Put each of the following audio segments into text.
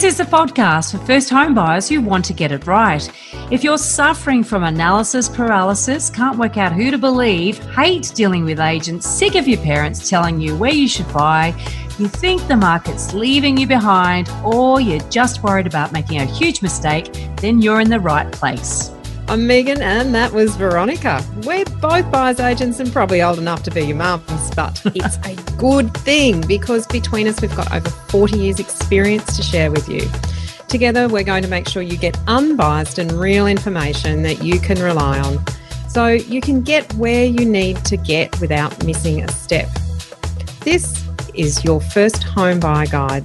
This is the podcast for first home buyers who want to get it right. If you're suffering from analysis paralysis, can't work out who to believe, hate dealing with agents, sick of your parents telling you where you should buy, you think the market's leaving you behind, or you're just worried about making a huge mistake, then you're in the right place. I'm Megan, and that was Veronica. We're both buyers agents and probably old enough to be your mums, but it's a good thing because between us, we've got over 40 years' experience to share with you. Together, we're going to make sure you get unbiased and real information that you can rely on so you can get where you need to get without missing a step. This is your first home buyer guide.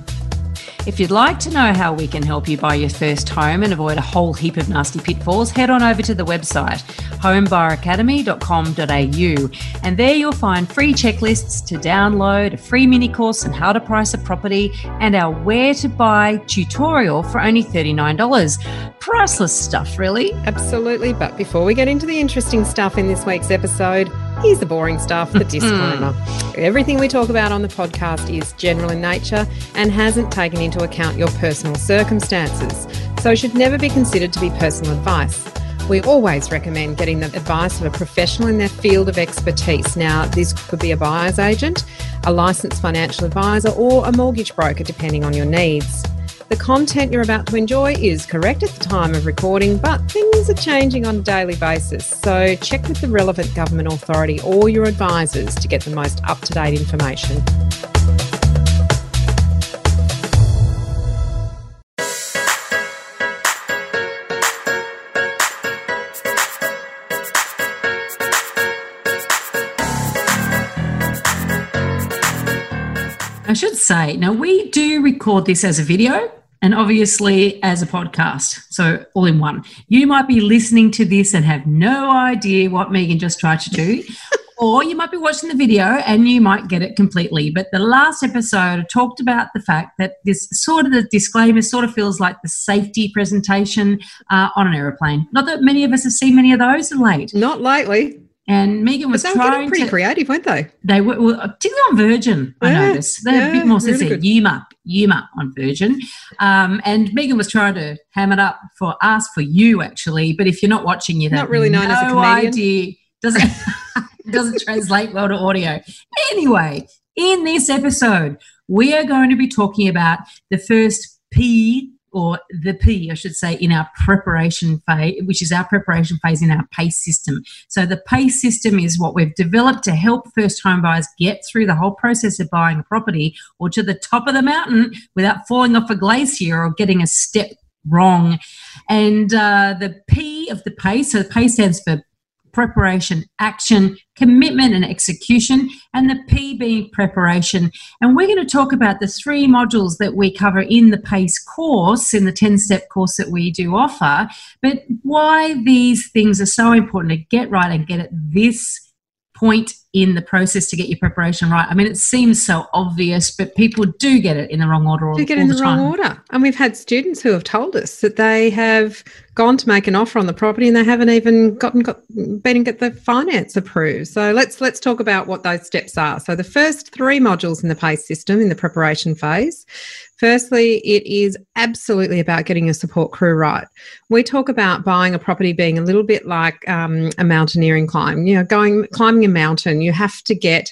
If you'd like to know how we can help you buy your first home and avoid a whole heap of nasty pitfalls, head on over to the website homebuyeracademy.com.au and there you'll find free checklists to download, a free mini course on how to price a property, and our where to buy tutorial for only $39. Priceless stuff, really. Absolutely. But before we get into the interesting stuff in this week's episode, Here's the boring stuff, the hmm. disclaimer. Everything we talk about on the podcast is general in nature and hasn't taken into account your personal circumstances, so should never be considered to be personal advice. We always recommend getting the advice of a professional in their field of expertise. Now, this could be a buyer's agent, a licensed financial advisor, or a mortgage broker, depending on your needs. The content you're about to enjoy is correct at the time of recording, but things are changing on a daily basis. So check with the relevant government authority or your advisors to get the most up to date information. I should say, now we do record this as a video and obviously as a podcast. So all in one. You might be listening to this and have no idea what Megan just tried to do. or you might be watching the video and you might get it completely. But the last episode I talked about the fact that this sort of the disclaimer sort of feels like the safety presentation uh, on an aeroplane. Not that many of us have seen many of those late. Not lately. And Megan was trying pretty to, creative, weren't they? They were, well, particularly on Virgin. I Yeah, noticed they're a bit more really sensitive. Yuma, Yuma on Virgin. Um, and Megan was trying to ham it up for us, for you actually. But if you're not watching, you that's Not really known no as a comedian. idea. Doesn't doesn't translate well to audio. Anyway, in this episode, we are going to be talking about the first P or the P, I should say, in our preparation phase, which is our preparation phase in our PACE system. So the PACE system is what we've developed to help first home buyers get through the whole process of buying a property or to the top of the mountain without falling off a glacier or getting a step wrong. And uh, the P of the PACE, so the PACE stands for preparation, action, commitment, and execution, and the P being preparation. And we're going to talk about the three modules that we cover in the PACE course, in the 10 step course that we do offer, but why these things are so important to get right and get at this point in the process to get your preparation right. I mean, it seems so obvious, but people do get it in the wrong order all, Do get in the, the wrong time. order. And we've had students who have told us that they have gone to make an offer on the property and they haven't even gotten got been and get the finance approved. So let's let's talk about what those steps are. So the first three modules in the PACE system in the preparation phase. Firstly, it is absolutely about getting your support crew right. We talk about buying a property being a little bit like um, a mountaineering climb. You know, going climbing a mountain, you have to get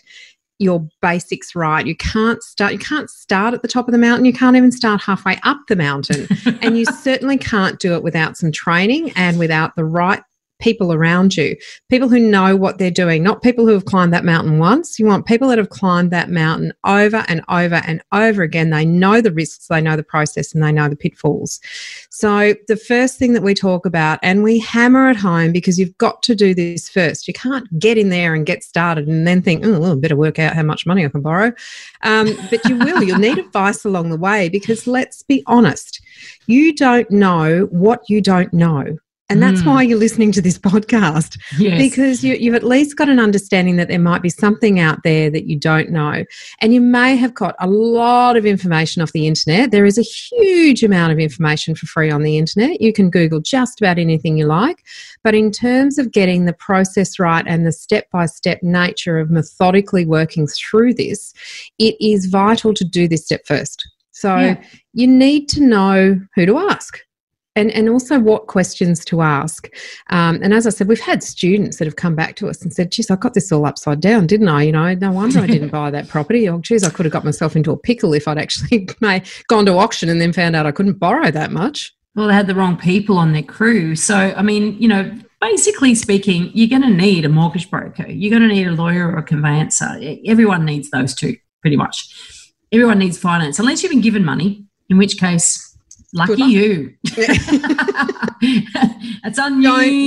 your basics right. You can't start you can't start at the top of the mountain. You can't even start halfway up the mountain. and you certainly can't do it without some training and without the right people around you. People who know what they're doing, not people who have climbed that mountain once. You want people that have climbed that mountain over and over and over again. They know the risks, they know the process, and they know the pitfalls. So, the first thing that we talk about, and we hammer it home because you've got to do this first. You can't get in there and get started and then think, oh, I better work out how much money I can borrow. Um, but you will. You'll need advice along the way because let's be honest, you don't know what you don't know. And that's Mm. why you're listening to this podcast Yes. because you, you've at least got an understanding that there might be something out there that you don't know. And you may have got a lot of information off the internet. There is a huge amount of information for free on the internet. You can Google just about anything you like. But in terms of getting the process right and the step by step nature of methodically working through this, it is vital to do this step first. So Yeah. you need to know who to ask. And, and also what questions to ask. Um, and as I said, we've had students that have come back to us and said, geez, I got this all upside down, didn't I? You know, no wonder I didn't buy that property. Oh, geez, I could have got myself into a pickle if I'd actually may, gone to auction and then found out I couldn't borrow that much. Well, they had the wrong people on their crew. So, I mean, you know, basically speaking, you're going to need a mortgage broker. You're going to need a lawyer or a conveyancer. Everyone needs those two, pretty much. Everyone needs finance, unless you've been given money, in which case, lucky you. It's Don't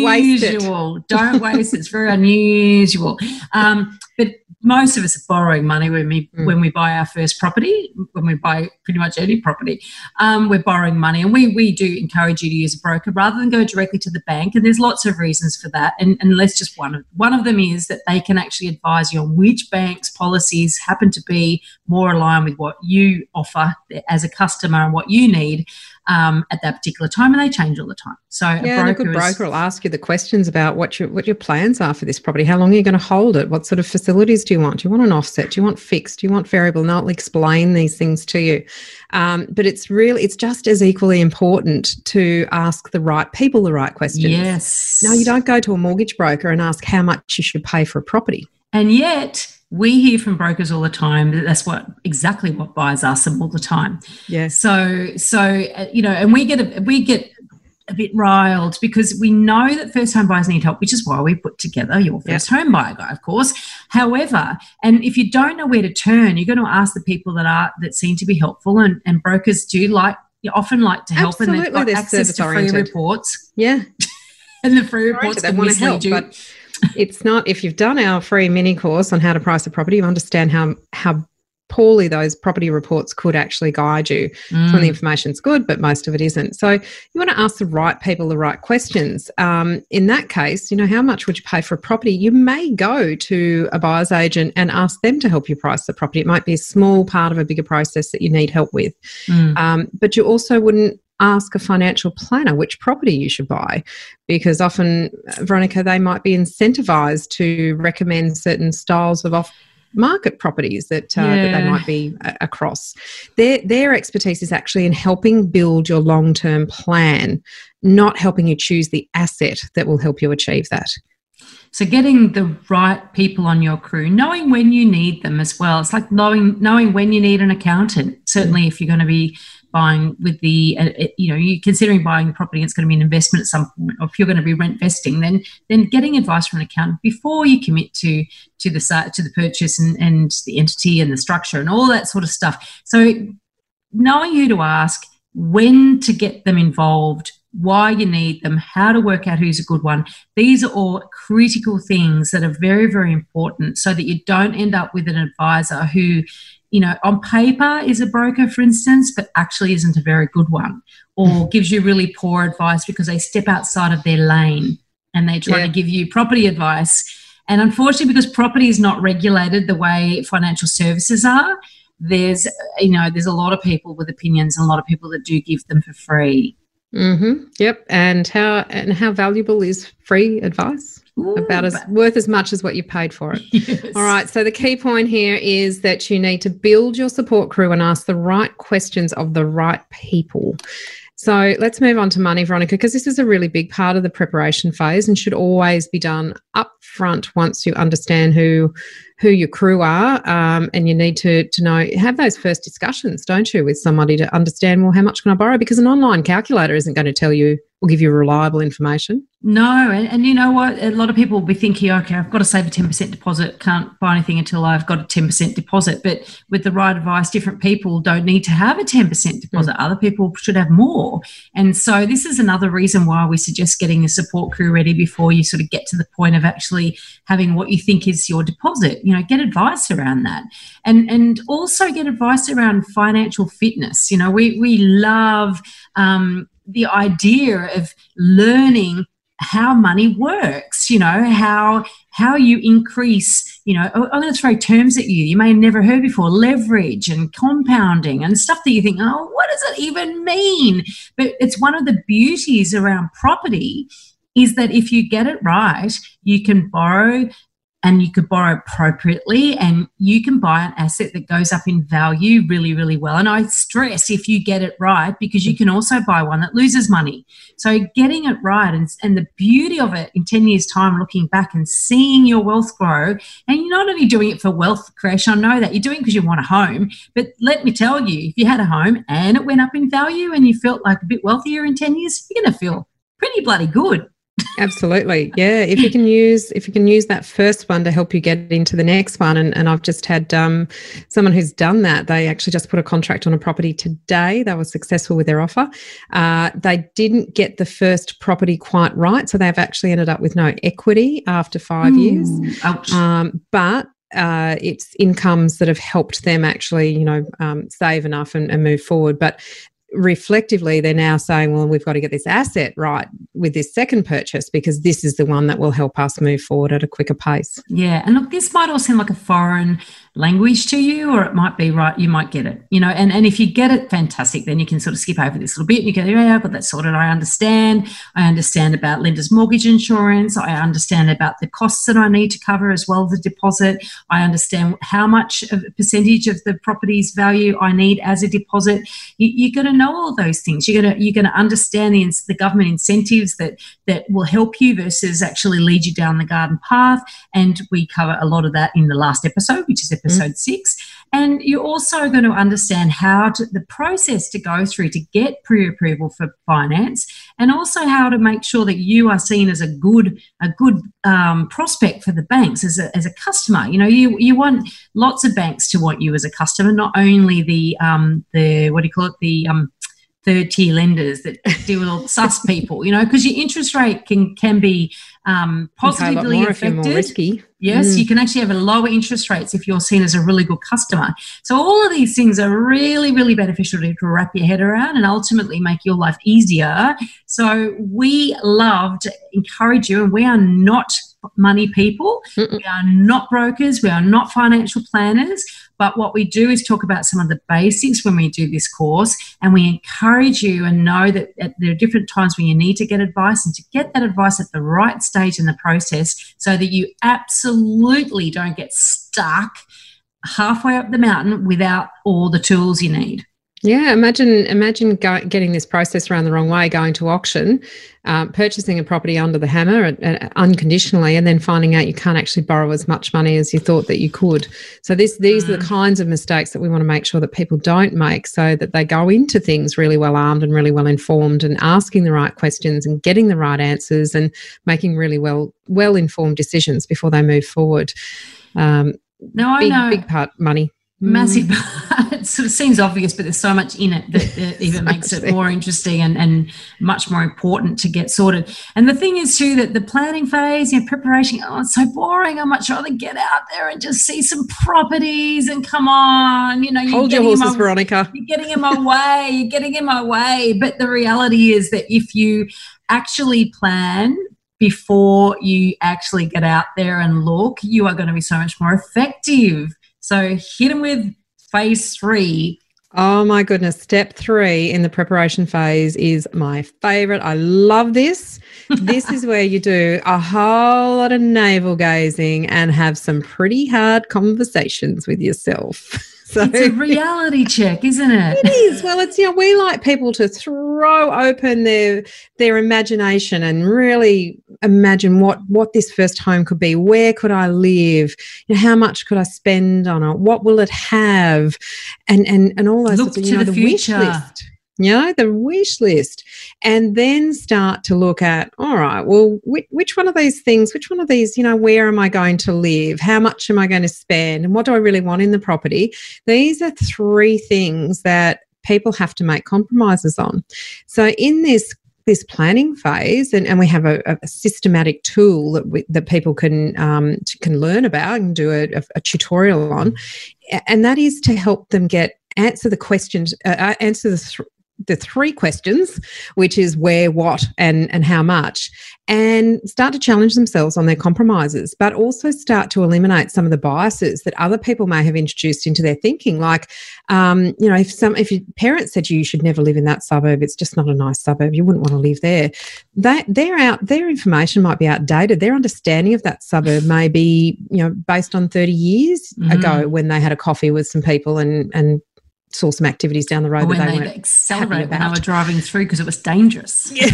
waste it. unusual. Don't waste it. It's very unusual. Um, but most of us are borrowing money when we Mm. when we buy our first property, when we buy pretty much any property. Um, we're borrowing money, and we we do encourage you to use a broker rather than go directly to the bank. And there's lots of reasons for that. And, and let's just one of one of them is that they can actually advise you on which bank's policies happen to be more aligned with what you offer as a customer and what you need um, at that particular time, and they change all the time. So Yeah, and a good is- broker will ask you the questions about what your what your plans are for this property. How long are you going to hold it? What sort of facilities do you want? Do you want an offset? Do you want fixed? Do you want variable? And they'll explain these things to you. Um, but it's really it's just as equally important to ask the right people the right questions. Yes. No, you don't go to a mortgage broker and ask how much you should pay for a property. And yet, we hear from brokers all the time that that's what exactly what buyers ask them all the time. Yeah. So, so uh, you know, and we get a, we get a bit riled because we know that first home buyers need help, which is why we put together your Yep. first home buyer guide, of course. However, and if you don't know where to turn, you're going to ask the people that are that seem to be helpful, and, and brokers do like you often like to help, and they've got they're access to free reports, Yeah. and the free reports can want to mislead help, you. but it's not. If you've done our free mini course on how to price a property, you understand how how poorly those property reports could actually guide you. Some of the Mm. information's good, but most of it isn't. So you want to ask the right people the right questions. Um, in that case, you know, how much would you pay for a property? You may go to a buyer's agent and ask them to help you price the property. It might be a small part of a bigger process that you need help with. Mm. Um, but you also wouldn't ask a financial planner which property you should buy because often, uh, Veronica, they might be incentivized to recommend certain styles of off market properties that, uh, that they might be a- across. Their, their expertise is actually in helping build your long term plan, not helping you choose the asset that will help you achieve that. So getting the right people on your crew, knowing when you need them as well. It's like knowing knowing when you need an accountant. Certainly, if you're going to be buying with the, uh, uh, you know, you're considering buying the property, it's going to be an investment at some point. Or if you're going to be rent vesting, then then getting advice from an accountant before you commit to to the to the purchase and, and the entity and the structure and all that sort of stuff. So knowing who to ask, when to get them involved, why you need them, how to work out who's a good one. These are all critical things that are very, very important so that you don't end up with an advisor who, you know, on paper is a broker, for instance, but actually isn't a very good one or hmm. gives you really poor advice because they step outside of their lane and they try Yeah. to give you property advice. And unfortunately, because property is not regulated the way financial services are, there's you know there's a lot of people with opinions and a lot of people that do give them for free. Mm-hmm. Yep. And how and how valuable is free advice? About as worth as much as what you paid for it. Yes. All right. So the key point here is that you need to build your support crew and ask the right questions of the right people. So let's move on to money, Veronica, because this is a really big part of the preparation phase and should always be done up front once you understand who who your crew are, um, and you need to to know have those first discussions, don't you, with somebody to understand well how much can I borrow? Because an online calculator isn't going to tell you or give you reliable information. No, and, and you know what? A lot of people will be thinking, okay, I've got to save a 10% deposit, can't buy anything until I've got a 10% deposit. But with the right advice, different people don't need to have a 10% deposit. Other people should have more. And so this is another reason why we suggest getting the support crew ready before you sort of get to the point of actually having what you think is your deposit. You know, get advice around that. And and also get advice around financial fitness. You know, we we love um, the idea of learning how money works you know how how you increase you know oh, i'm going to throw terms at you you may have never heard before leverage and compounding and stuff that you think oh what does it even mean? But it's one of the beauties around property is that if you get it right you can borrow and you could borrow appropriately and you can buy an asset that goes up in value really, really well. And I stress if you get it right, because you can also buy one that loses money. So getting it right and, and the beauty of it in 10 years' time, looking back and seeing your wealth grow, and you're not only doing it for wealth creation, I know that you're doing because you want a home. But let me tell you, if you had a home and it went up in value and you felt like a bit wealthier in 10 years, you're going to feel pretty bloody good. Absolutely. Yeah. If you can use if you can use that first one to help you get into the next one. And, and I've just had um, someone who's done that. They actually just put a contract on a property today. They were successful with their offer. Uh, they didn't get the first property quite right. So they've actually ended up with no equity after five Ooh, years. Ouch. Um, but uh, it's incomes that have helped them actually, you know, um, save enough and, and, move forward. But reflectively they're now saying well we've got to get this asset right with this second purchase because this is the one that will help us move forward at a quicker pace. Yeah and look this might all seem like a foreign language to you or it might be right you might get it you know and, and if you get it fantastic then you can sort of skip over this little bit and you go yeah i've got that sorted i understand. I understand about lender's mortgage insurance i understand about the costs that i need to cover as well as the deposit. I understand how much of percentage of the property's value i need as a deposit. You, you're going to know all those things you're going to you're to understand the, the government incentives that that will help you versus actually lead you down the garden path and we cover a lot of that in the last episode which is episode episode mm. six. And you're also going to understand how to, the process to go through to get pre approval for finance, and also how to make sure that you are seen as a good a good um, prospect for the banks as a, as a customer. You know, you you want lots of banks to want you as a customer, not only the um, the what do you call it the um, third tier lenders that deal with sus people, you know, because your interest rate can can be um, positively affected. Yes, mm. you can actually have a lower interest rates if you're seen as a really good customer. So all of these things are really, really beneficial to, to wrap your head around and ultimately make your life easier. So we love to encourage you, and we are not money people. Mm-mm. We are not brokers. We are not financial planners. But what we do is talk about some of the basics when we do this course, and we encourage you and know that there are different times when you need to get advice and to get that advice at the right stage in the process so that you absolutely don't get stuck halfway up the mountain without all the tools you need. Yeah, imagine imagine go, getting this process around the wrong way, going to auction, uh, purchasing a property under the hammer uh, unconditionally, and then finding out you can't actually borrow as much money as you thought that you could. So this these mm. are the mm. kinds of mistakes that we want to make sure that people don't make, so that they go into things really well armed and really well informed, and asking the right questions and getting the right answers, and making really well well informed decisions before they move forward. Um, no, I know big part money massive mm. it sort of seems obvious but there's so much in it that, that even makes it more interesting and, and much more important to get sorted. And the thing is too that the planning phase you know preparation oh it's so boring. I'd much rather get out there and just see some properties and come on you know hold your horses my, veronica. you're getting in my way you're getting in my way. But the reality is that if you actually plan before you actually get out there and look you are going to be so much more effective so hit them with phase three. Oh my goodness. Step three in the preparation phase is my favorite. I love this. this is where you do a whole lot of navel gazing and have some pretty hard conversations with yourself. So it's a reality check, isn't it? It is. Well, it's you know we like people to throw open their their imagination and really imagine what what this first home could be. Where could I live? You know, how much could I spend on it? What will it have? And and and all those Look sorts of, you know, the, the wish list you know, the wish list, and then start to look at, all right, well, which, which, one of these things, which one of these, you know, where am I going to live? How much am I going to spend? And what do I really want in the property? These are three things that people have to make compromises on. So in this this planning phase, and, and we have a, a systematic tool that we, that people can um, can learn about and do a, a, tutorial on, and that is to help them get answer the questions, uh, uh answer the th- the three questions, which is where, what, and and how much, and start to challenge themselves on their compromises, but also start to eliminate some of the biases that other people may have introduced into their thinking. Like, um, you know, if some if your parents said you should never live in that suburb, it's just not a nice suburb. You wouldn't want to live there. That they're out. Their information might be outdated. Their understanding of that suburb may be, you know, based on thirty years mm-hmm. ago when they had a coffee with some people and and saw some activities down the road. when they, they accelerate when they were driving through because it was dangerous. Yeah,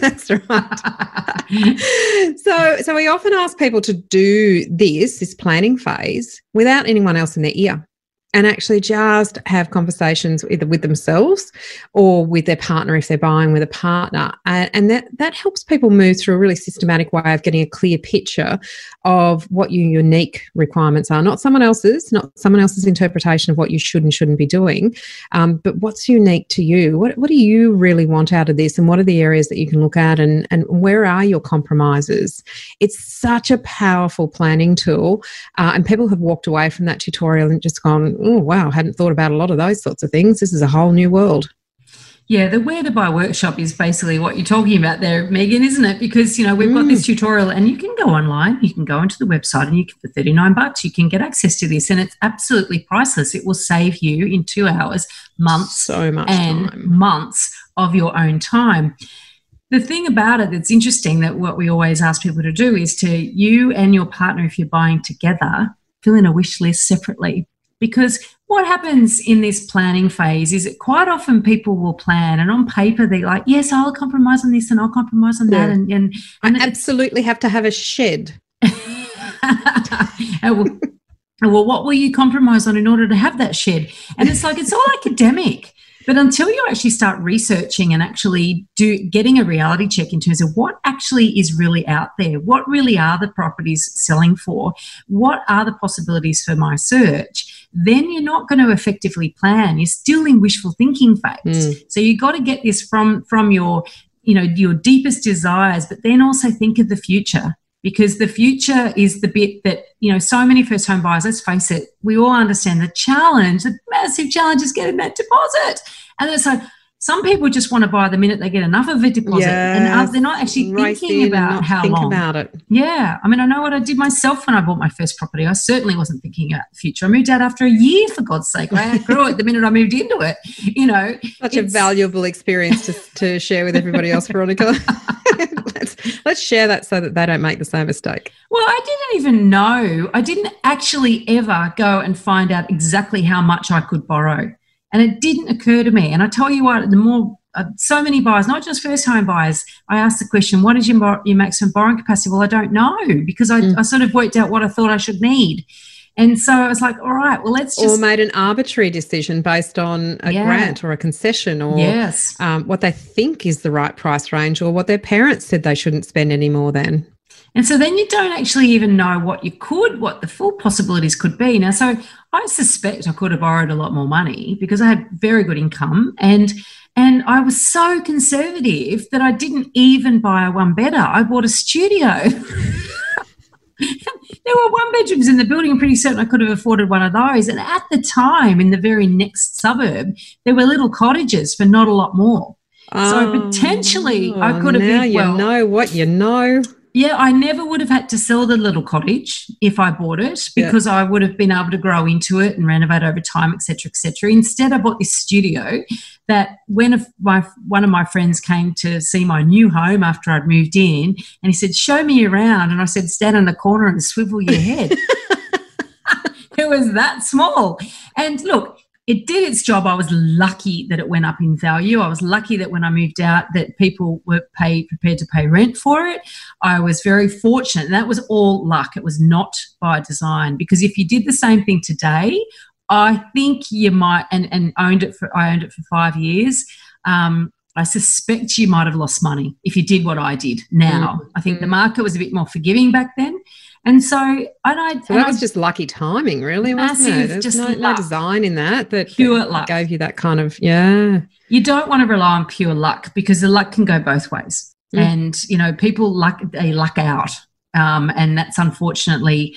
that's right. so, so we often ask people to do this, this planning phase, without anyone else in their ear and actually just have conversations either with themselves or with their partner if they're buying with a partner. And, and, that that helps people move through a really systematic way of getting a clear picture of what your unique requirements are. Not someone else's not someone else's interpretation of what you should and shouldn't be doing um, but what's unique to you? What, what do you really want out of this and what are the areas that you can look at and, and where are your compromises? It's such a powerful planning tool uh, and people have walked away from that tutorial and just gone oh, wow, hadn't thought about a lot of those sorts of things. This is a whole new world. Yeah, the Where to Buy workshop is basically what you're talking about there, Megan, isn't it? Because you know we've got this mm. tutorial, and you can go online, you can go onto the website, and you can for 39 bucks, you can get access to this, and it's absolutely priceless. It will save you in two hours, months, so much and time. months of your own time. The thing about it that's interesting that what we always ask people to do is to you and your partner, if you're buying together, fill in a wish list separately because what happens in this planning phase is that quite often people will plan and on paper they're like, yes, I'll compromise on this and I'll compromise on that. And, and, and I absolutely have to have a shed. well, well, what will you compromise on in order to have that shed? And it's like, it's all academic. But until you actually start researching and actually do getting a reality check in terms of what actually is really out there, what really are the properties selling for, what are the possibilities for my search, then you're not going to effectively plan. You're still in wishful thinking phase. Mm. So you've got to get this from from your you know your deepest desires, but then also think of the future because the future is the bit that you know so many first home buyers let's face it we all understand the challenge the massive challenge is getting that deposit and it's like some people just want to buy the minute they get enough of a deposit yes, and uh, they're not actually right thinking about how think long. about it. Yeah i mean i know what i did myself when i bought my first property. I certainly wasn't thinking about the future. I moved out after a year for god's sake. I grew it the minute i moved into it you know? Such a valuable experience to, to share with everybody else veronica. Let's, let's share that so that they don't make the same mistake. Well i didn't even know. I didn't actually ever go and find out exactly how much i could borrow and it didn't occur to me. And I tell you what, the more uh, so many buyers, not just first home buyers, I asked the question, what is your, your maximum borrowing capacity? Well, I don't know because I, mm. I sort of worked out what I thought I should need. And so I was like, all right, well, let's just. Or made an arbitrary decision based on a yeah. grant or a concession or yes. um, what they think is the right price range or what their parents said they shouldn't spend any more than. And so then you don't actually even know what you could, what the full possibilities could be. Now, so I suspect I could have borrowed a lot more money because I had very good income and and I was so conservative that I didn't even buy a one better. I bought a studio. there were one bedrooms in the building. I'm pretty certain I could have afforded one of those. And at the time, in the very next suburb, there were little cottages for not a lot more. Oh, so potentially, I could have. Now been, well, you know what you know yeah, I never would have had to sell the little cottage if I bought it because yeah. I would have been able to grow into it and renovate over time, etc., etc. Instead, I bought this studio that when my one of my friends came to see my new home after I'd moved in, and he said, "Show me around," and I said, "Stand in the corner and swivel your head." it was that small, and look, it did its job. I was lucky that it went up in value. I was lucky that when I moved out that people were pay, prepared to pay rent for it. I was very fortunate. And that was all luck. It was not by design. Because if you did the same thing today, I think you might and, and owned it for I owned it for five years. Um, I suspect you might have lost money if you did what I did now. Mm-hmm. I think the market was a bit more forgiving back then. And so, and I, so that was just lucky timing, really, wasn't it? There's just no, no, design in that that pure that luck gave you that kind of yeah. You don't want to rely on pure luck because the luck can go both ways, mm. and you know people luck they luck out, um, and that's unfortunately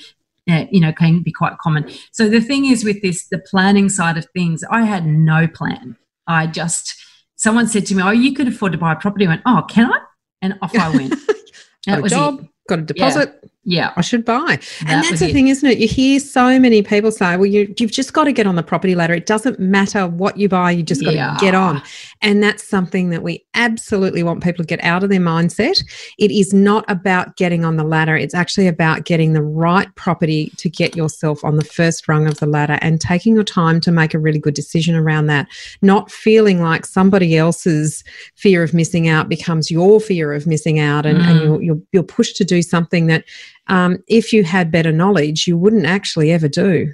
uh, you know can be quite common. So the thing is with this, the planning side of things, I had no plan. I just someone said to me, "Oh, you could afford to buy a property." I went, "Oh, can I?" And off I went. got a job, it. got a deposit. Yeah. Yeah. I should buy. That and that's the it. thing, isn't it? You hear so many people say, well, you, you've just got to get on the property ladder. It doesn't matter what you buy, you just got yeah. to get on. And that's something that we absolutely want people to get out of their mindset. It is not about getting on the ladder, it's actually about getting the right property to get yourself on the first rung of the ladder and taking your time to make a really good decision around that. Not feeling like somebody else's fear of missing out becomes your fear of missing out and, mm. and you're, you're, you're pushed to do something that um, if you had better knowledge, you wouldn't actually ever do.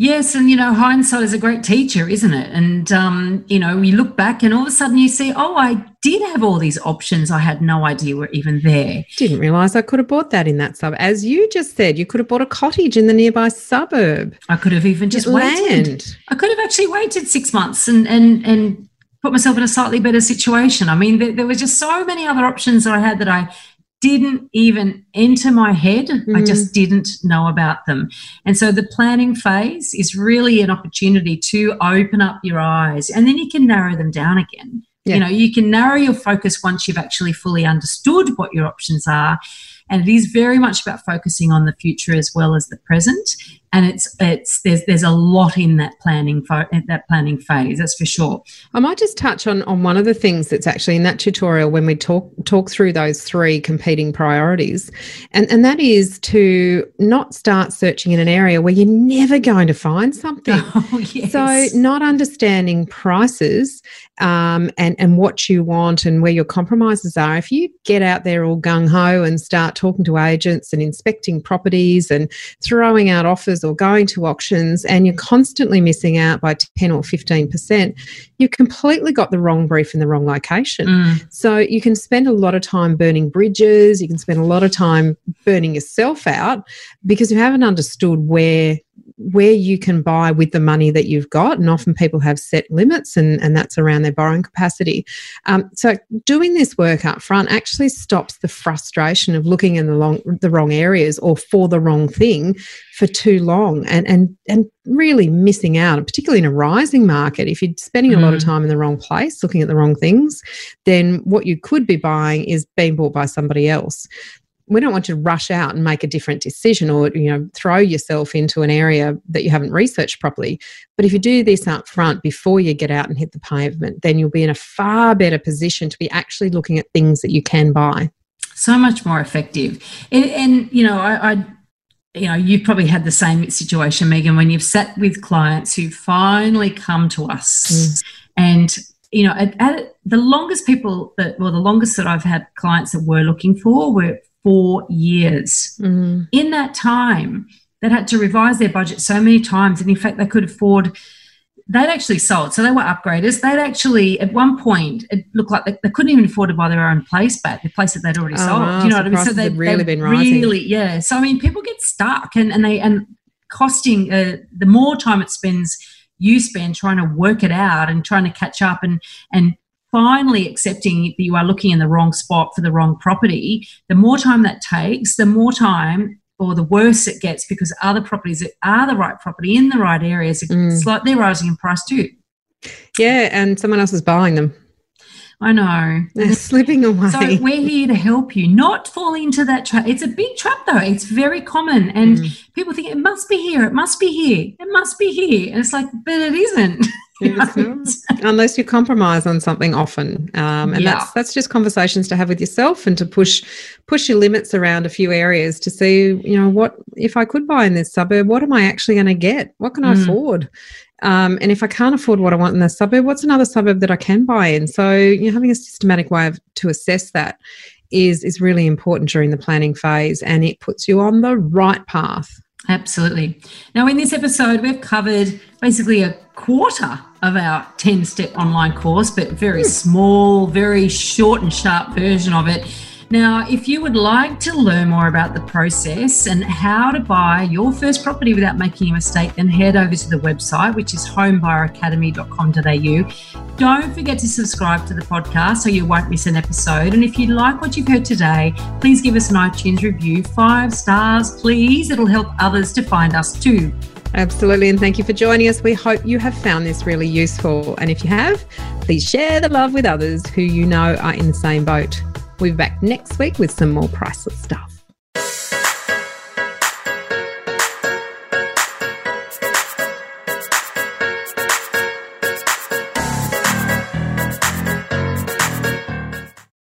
Yes, and you know, hindsight is a great teacher, isn't it? And um, you know, you look back and all of a sudden you see, oh, I did have all these options. I had no idea were even there. Didn't realize I could have bought that in that suburb. As you just said, you could have bought a cottage in the nearby suburb. I could have even just Land. waited. I could have actually waited six months and and and put myself in a slightly better situation. I mean, there, there were just so many other options that I had that I didn't even enter my head. Mm. I just didn't know about them. And so the planning phase is really an opportunity to open up your eyes and then you can narrow them down again. Yeah. You know, you can narrow your focus once you've actually fully understood what your options are. And it is very much about focusing on the future as well as the present and it's it's there's there's a lot in that planning fo- that planning phase that's for sure. I might just touch on on one of the things that's actually in that tutorial when we talk talk through those three competing priorities. And and that is to not start searching in an area where you're never going to find something. Oh, yes. so not understanding prices um, and and what you want and where your compromises are. If you get out there all gung-ho and start talking to agents and inspecting properties and throwing out offers or going to auctions and you're constantly missing out by 10 or 15%, you completely got the wrong brief in the wrong location. Mm. So you can spend a lot of time burning bridges, you can spend a lot of time burning yourself out because you haven't understood where where you can buy with the money that you've got. And often people have set limits, and, and that's around their borrowing capacity. Um, so doing this work up front actually stops the frustration of looking in the long the wrong areas or for the wrong thing for too long and and and really missing out, particularly in a rising market. If you're spending a lot of mm. time in the wrong place, looking at the wrong things, then what you could be buying is being bought by somebody else we don't want you to rush out and make a different decision or you know throw yourself into an area that you haven't researched properly. But if you do this up front before you get out and hit the pavement then you'll be in a far better position to be actually looking at things that you can buy. So much more effective. And, and you know I, I you know you've probably had the same situation megan when you've sat with clients who finally come to us mm. and you know at, at, the longest people that well the longest that i've had clients that were looking for were four years. Mm. In that time, they'd had to revise their budget so many times. And in fact, they could afford, they'd actually sold. So they were upgraders. They'd actually, at one point, it looked like they, they couldn't even afford to buy their own place back, the place that they'd already oh, sold. Wow. You know so what I mean? So they've really been rising. Really, yeah. So, I mean, people get stuck and, and they, and costing, uh, the more time it spends, you spend trying to work it out and trying to catch up and and finally accepting that you are looking in the wrong spot for the wrong property, the more time that takes, the more time or the worse it gets because other properties that are the right property in the right areas, mm. it's like they're rising in price too. Yeah, and someone else is buying them. I know. They're slipping away. So we're here to help you not fall into that trap. It's a big trap though. It's very common. And mm. people think it must be here, it must be here, it must be here. And it's like, but it isn't. unless you compromise on something often um, and yeah. that's that's just conversations to have with yourself and to push push your limits around a few areas to see you know what if i could buy in this suburb what am i actually going to get what can i mm. afford um, and if i can't afford what i want in the suburb what's another suburb that i can buy in so you know having a systematic way of, to assess that is is really important during the planning phase and it puts you on the right path Absolutely. Now, in this episode, we've covered basically a quarter of our 10 step online course, but very small, very short and sharp version of it. Now, if you would like to learn more about the process and how to buy your first property without making a mistake, then head over to the website, which is homebuyeracademy.com.au. Don't forget to subscribe to the podcast so you won't miss an episode. And if you like what you've heard today, please give us an iTunes review. Five stars, please. It'll help others to find us too. Absolutely. And thank you for joining us. We hope you have found this really useful. And if you have, Please share the love with others who you know are in the same boat. We'll be back next week with some more priceless stuff.